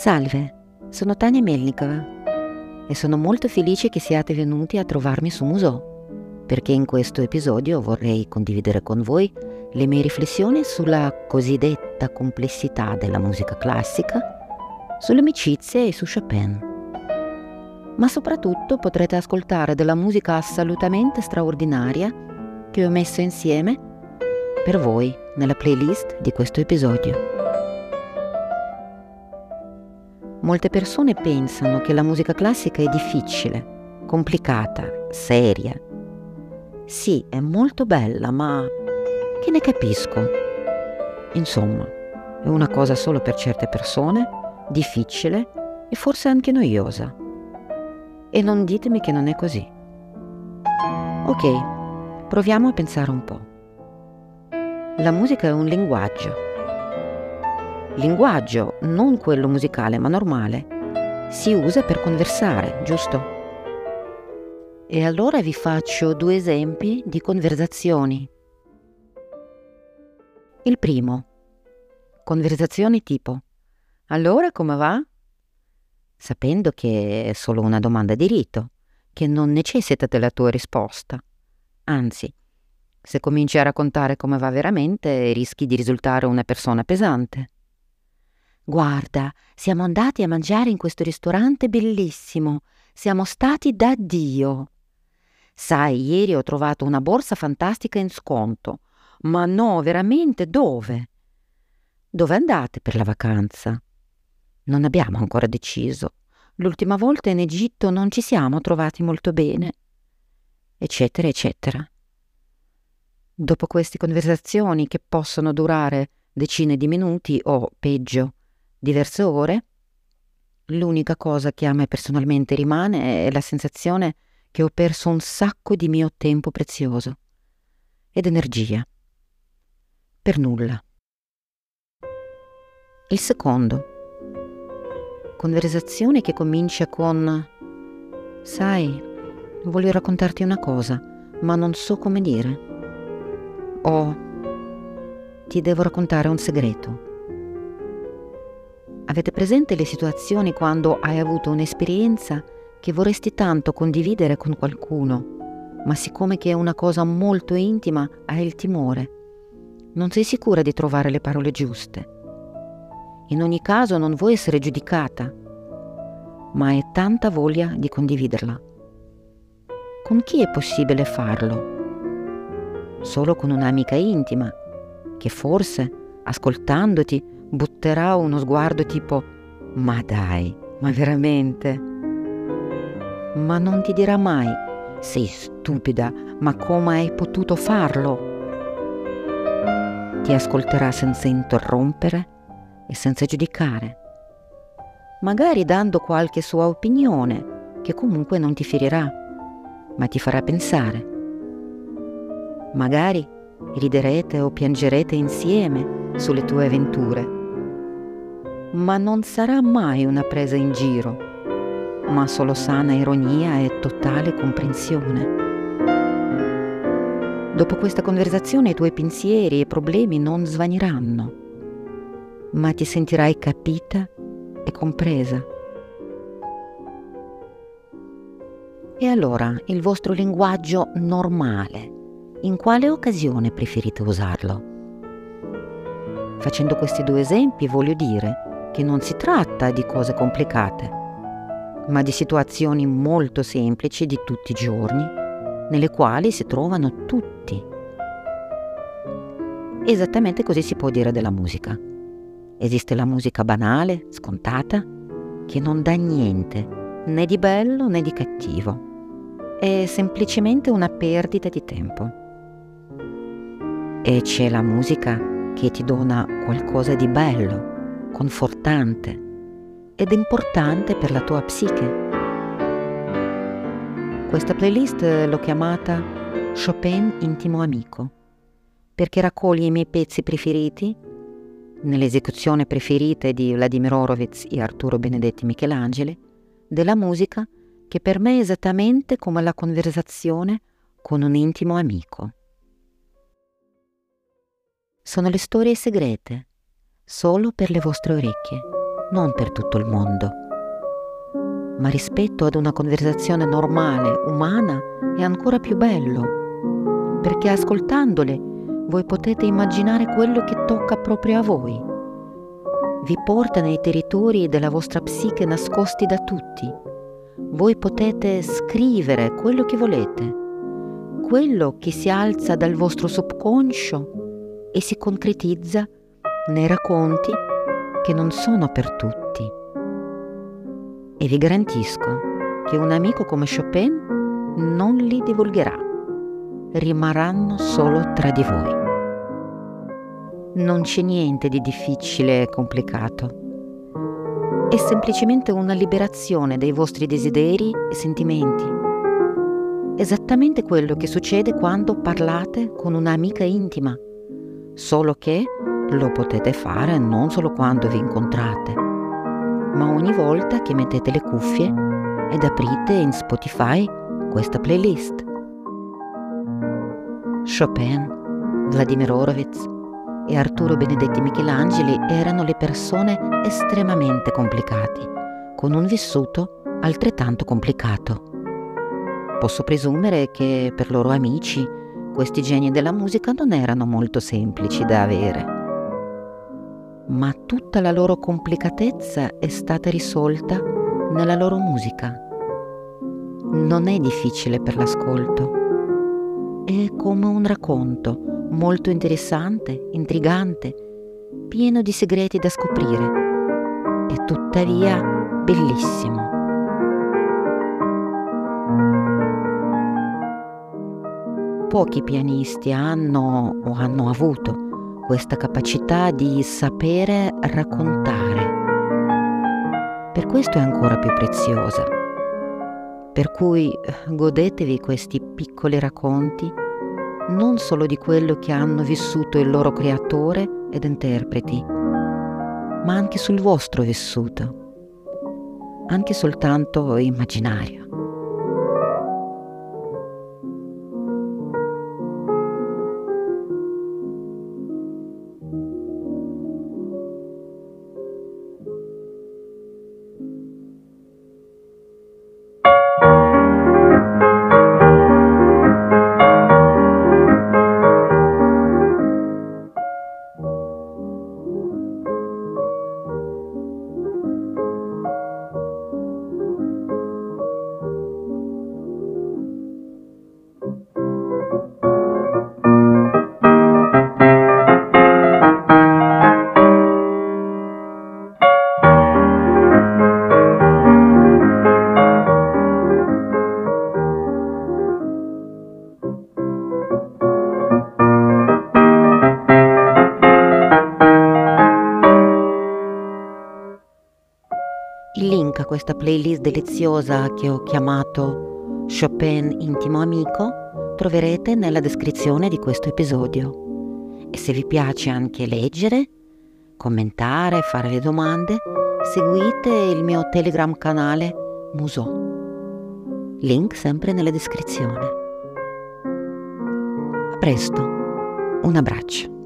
Salve, sono Tania Melnikova e sono molto felice che siate venuti a trovarmi su Musò, perché in questo episodio vorrei condividere con voi le mie riflessioni sulla cosiddetta complessità della musica classica, sulle amicizie e su Chopin. Ma soprattutto potrete ascoltare della musica assolutamente straordinaria che ho messo insieme per voi nella playlist di questo episodio. Molte persone pensano che la musica classica è difficile, complicata, seria. Sì, è molto bella, ma che ne capisco? Insomma, è una cosa solo per certe persone, difficile e forse anche noiosa. E non ditemi che non è così. Ok, proviamo a pensare un po'. La musica è un linguaggio. Linguaggio, non quello musicale, ma normale. Si usa per conversare, giusto? E allora vi faccio due esempi di conversazioni il primo. Conversazioni tipo Allora come va? Sapendo che è solo una domanda di rito, che non necessita della tua risposta. Anzi, se cominci a raccontare come va veramente, rischi di risultare una persona pesante. Guarda, siamo andati a mangiare in questo ristorante bellissimo. Siamo stati da Dio. Sai, ieri ho trovato una borsa fantastica in sconto. Ma no, veramente dove? Dove andate per la vacanza? Non abbiamo ancora deciso. L'ultima volta in Egitto non ci siamo trovati molto bene. Eccetera, eccetera. Dopo queste conversazioni che possono durare decine di minuti o, peggio, diverse ore, l'unica cosa che a me personalmente rimane è la sensazione che ho perso un sacco di mio tempo prezioso ed energia per nulla. Il secondo. Conversazione che comincia con Sai, voglio raccontarti una cosa, ma non so come dire. O ti devo raccontare un segreto. Avete presente le situazioni quando hai avuto un'esperienza che vorresti tanto condividere con qualcuno, ma siccome che è una cosa molto intima hai il timore? non sei sicura di trovare le parole giuste. In ogni caso non vuoi essere giudicata, ma hai tanta voglia di condividerla. Con chi è possibile farlo? Solo con un'amica intima, che forse, ascoltandoti, butterà uno sguardo tipo Ma dai, ma veramente? Ma non ti dirà mai Sei stupida, ma come hai potuto farlo? ti ascolterà senza interrompere e senza giudicare, magari dando qualche sua opinione che comunque non ti ferirà, ma ti farà pensare. Magari riderete o piangerete insieme sulle tue avventure, ma non sarà mai una presa in giro, ma solo sana ironia e totale comprensione. Dopo questa conversazione i tuoi pensieri e problemi non svaniranno, ma ti sentirai capita e compresa. E allora il vostro linguaggio normale, in quale occasione preferite usarlo? Facendo questi due esempi voglio dire che non si tratta di cose complicate, ma di situazioni molto semplici di tutti i giorni nelle quali si trovano tutti. Esattamente così si può dire della musica. Esiste la musica banale, scontata, che non dà niente, né di bello né di cattivo. È semplicemente una perdita di tempo. E c'è la musica che ti dona qualcosa di bello, confortante ed importante per la tua psiche questa playlist l'ho chiamata Chopin Intimo Amico, perché raccoglie i miei pezzi preferiti, nell'esecuzione preferita di Vladimir Horowitz e Arturo Benedetti Michelangeli, della musica che per me è esattamente come la conversazione con un intimo amico. Sono le storie segrete, solo per le vostre orecchie. non per tutto il mondo. Ma rispetto ad una conversazione normale, umana, è ancora più bello, perché ascoltandole voi potete immaginare quello che tocca proprio a voi. Vi porta nei territori della vostra psiche nascosti da tutti. Voi potete scrivere quello che volete, quello che si alza dal vostro subconscio e si concretizza nei racconti che non sono per tutti. E vi garantisco che un amico come Chopin non li divulgherà, rimarranno solo tra di voi. Non c'è niente di difficile e complicato. È semplicemente una liberazione dei vostri desideri e sentimenti. Esattamente quello che succede quando parlate con un'amica intima, solo che lo potete fare non solo quando vi incontrate, ma ogni volta che mettete le cuffie ed aprite in Spotify questa playlist. Chopin, Vladimir Horowitz e Arturo Benedetti Michelangeli erano le persone estremamente complicate, con un vissuto altrettanto complicato. Posso presumere che per loro amici questi geni della musica non erano molto semplici da avere ma tutta la loro complicatezza è stata risolta nella loro musica. Non è difficile per l'ascolto, è come un racconto molto interessante, intrigante, pieno di segreti da scoprire e tuttavia bellissimo. Pochi pianisti hanno o hanno avuto questa capacità di sapere raccontare. Per questo è ancora più preziosa. Per cui godetevi questi piccoli racconti non solo di quello che hanno vissuto il loro creatore ed interpreti, ma anche sul vostro vissuto, anche soltanto immaginario. Questa playlist deliziosa che ho chiamato Chopin Intimo Amico troverete nella descrizione di questo episodio. E se vi piace anche leggere, commentare, fare le domande, seguite il mio Telegram canale Muso. Link sempre nella descrizione. A presto, un abbraccio.